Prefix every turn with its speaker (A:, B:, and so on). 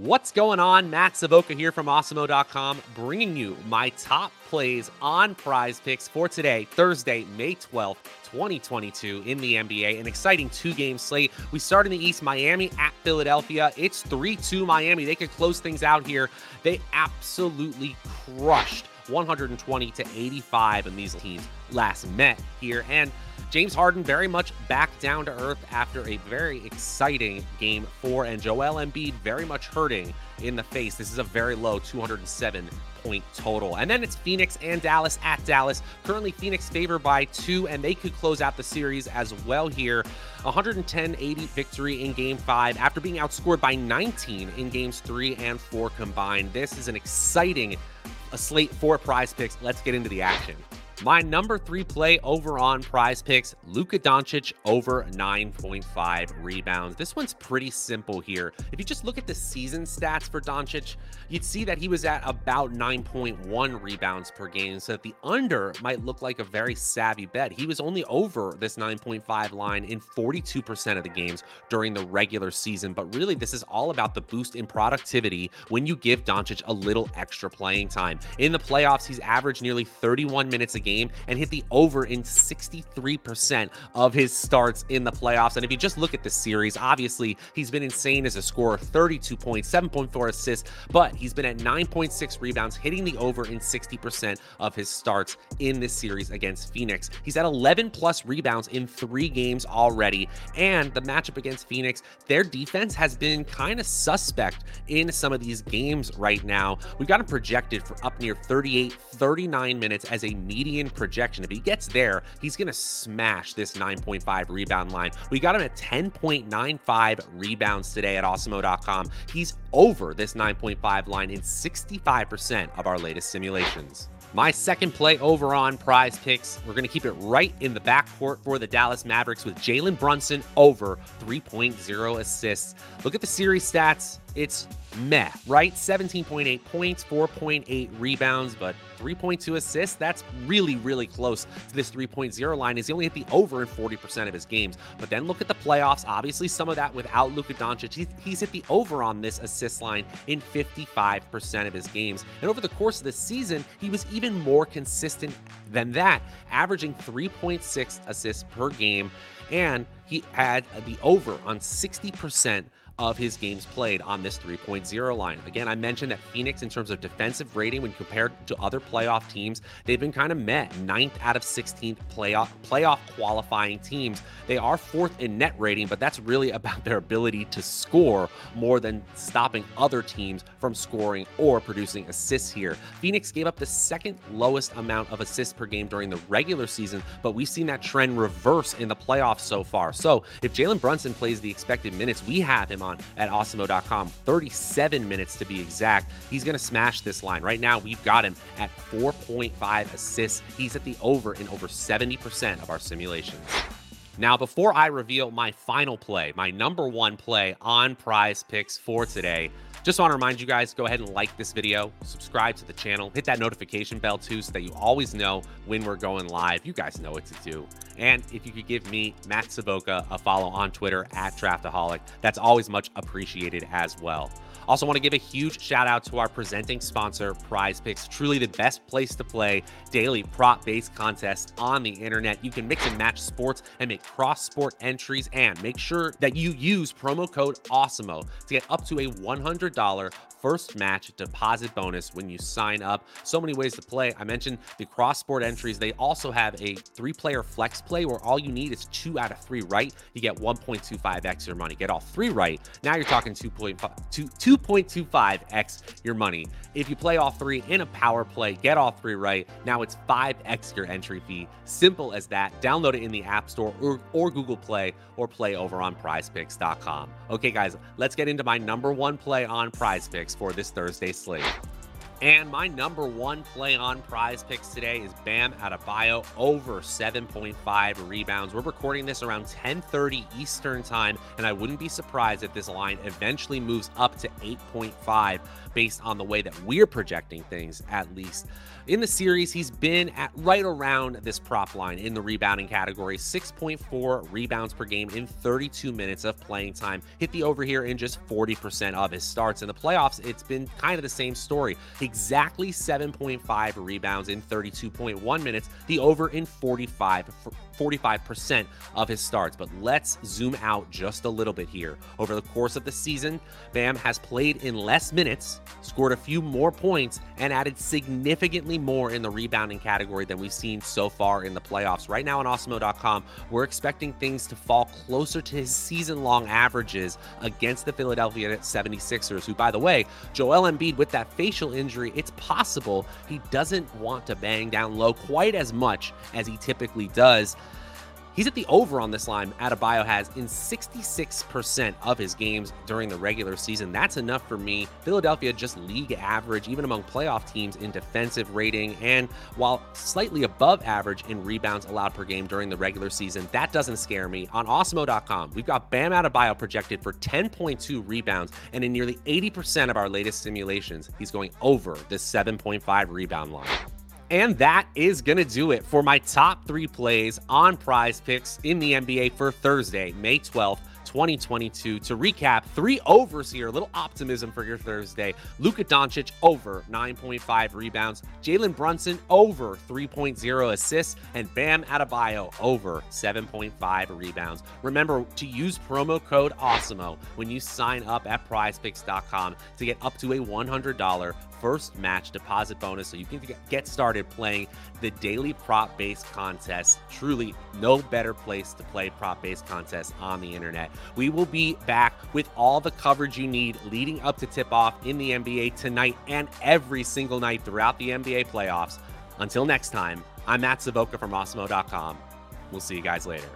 A: What's going on? Matt Savoca here from Awesemo.com, bringing you my top plays on prize picks for today, Thursday, May 12th, 2022, in the NBA. An exciting two game slate. We start in the East, Miami at Philadelphia. It's 3 2 Miami. They could close things out here. They absolutely crushed 120 to 85 in these teams last met here. And James Harden very much back down to earth after a very exciting game four, and Joel Embiid very much hurting in the face. This is a very low 207 point total. And then it's Phoenix and Dallas at Dallas. Currently, Phoenix favored by two, and they could close out the series as well here. 110 80 victory in game five after being outscored by 19 in games three and four combined. This is an exciting a slate for prize picks. Let's get into the action. My number three play over on prize picks Luka Doncic over 9.5 rebounds. This one's pretty simple here. If you just look at the season stats for Doncic, you'd see that he was at about 9.1 rebounds per game. So that the under might look like a very savvy bet. He was only over this 9.5 line in 42% of the games during the regular season. But really, this is all about the boost in productivity when you give Doncic a little extra playing time. In the playoffs, he's averaged nearly 31 minutes a game game and hit the over in 63% of his starts in the playoffs. And if you just look at the series, obviously he's been insane as a scorer 32 points, 7.4 assists, but he's been at 9.6 rebounds, hitting the over in 60% of his starts in this series against Phoenix. He's at 11 plus rebounds in three games already. And the matchup against Phoenix, their defense has been kind of suspect in some of these games right now. We've got him projected for up near 38, 39 minutes as a median projection. If he gets there, he's going to smash this 9.5 rebound line. We got him at 10.95 rebounds today at awesemo.com. He's over this 9.5 line in 65% of our latest simulations. My second play over on prize picks, we're going to keep it right in the backcourt for the Dallas Mavericks with Jalen Brunson over 3.0 assists. Look at the series stats. It's meh, right? 17.8 points, 4.8 rebounds, but 3.2 assists. That's really, really close to this 3.0 line. Is he only hit the over in 40% of his games? But then look at the playoffs. Obviously, some of that without Luka Doncic. He's, he's hit the over on this assist line in 55% of his games. And over the course of the season, he was even more consistent than that, averaging 3.6 assists per game. And he had the over on 60% of his games played on this 3.0 line. Again, I mentioned that Phoenix, in terms of defensive rating, when compared to other playoff teams, they've been kind of met ninth out of 16th playoff playoff qualifying teams. They are fourth in net rating, but that's really about their ability to score more than stopping other teams from scoring or producing assists here. Phoenix gave up the second lowest amount of assists per game during the regular season, but we've seen that trend reverse in the playoffs so far. So if Jalen Brunson plays the expected minutes, we have him on on at awesemo.com. 37 minutes to be exact. He's going to smash this line. Right now, we've got him at 4.5 assists. He's at the over in over 70% of our simulations. Now, before I reveal my final play, my number one play on prize picks for today, just want to remind you guys go ahead and like this video, subscribe to the channel, hit that notification bell too so that you always know when we're going live. You guys know what to do. And if you could give me, Matt Savoca, a follow on Twitter at Draftaholic, that's always much appreciated as well. Also, want to give a huge shout out to our presenting sponsor, Prize Picks. Truly the best place to play daily prop based contests on the internet. You can mix and match sports and make cross sport entries. And make sure that you use promo code AWESEMO to get up to a $100 first match deposit bonus when you sign up. So many ways to play. I mentioned the cross sport entries. They also have a three player flex play where all you need is two out of three right. You get 1.25x your money. Get all three right. Now you're talking 2.25x your money. If you play all three in a power play, get all three right. Now it's 5x your entry fee. Simple as that. Download it in the App Store or, or Google Play or play over on prizepicks.com. Okay, guys, let's get into my number one play on prize picks for this Thursday slate. And my number one play on prize picks today is Bam Adebayo over 7.5 rebounds. We're recording this around 10:30 Eastern time, and I wouldn't be surprised if this line eventually moves up to 8.5 based on the way that we're projecting things, at least. In the series, he's been at right around this prop line in the rebounding category 6.4 rebounds per game in 32 minutes of playing time. Hit the over here in just 40% of his starts. In the playoffs, it's been kind of the same story. Exactly 7.5 rebounds in 32.1 minutes, the over in 45 45% of his starts. But let's zoom out just a little bit here. Over the course of the season, Bam has played in less minutes, scored a few more points, and added significantly more in the rebounding category than we've seen so far in the playoffs. Right now on Awesemo.com, we're expecting things to fall closer to his season long averages against the Philadelphia 76ers, who, by the way, Joel Embiid with that facial injury, it's possible he doesn't want to bang down low quite as much as he typically does. He's at the over on this line. Adebayo has in 66% of his games during the regular season. That's enough for me. Philadelphia just league average, even among playoff teams, in defensive rating, and while slightly above average in rebounds allowed per game during the regular season, that doesn't scare me. On Awesemo.com, we've got Bam Adebayo projected for 10.2 rebounds, and in nearly 80% of our latest simulations, he's going over this 7.5 rebound line. And that is going to do it for my top three plays on prize picks in the NBA for Thursday, May 12th. 2022. To recap, three overs here. A little optimism for your Thursday. Luka Doncic over 9.5 rebounds. Jalen Brunson over 3.0 assists. And Bam Adebayo over 7.5 rebounds. Remember to use promo code AWESEMO when you sign up at prizepicks.com to get up to a $100 first match deposit bonus so you can get started playing the daily prop based contest. Truly, no better place to play prop based contests on the internet. We will be back with all the coverage you need leading up to tip off in the NBA tonight and every single night throughout the NBA playoffs. Until next time, I'm Matt Savoca from Awesemo.com. We'll see you guys later.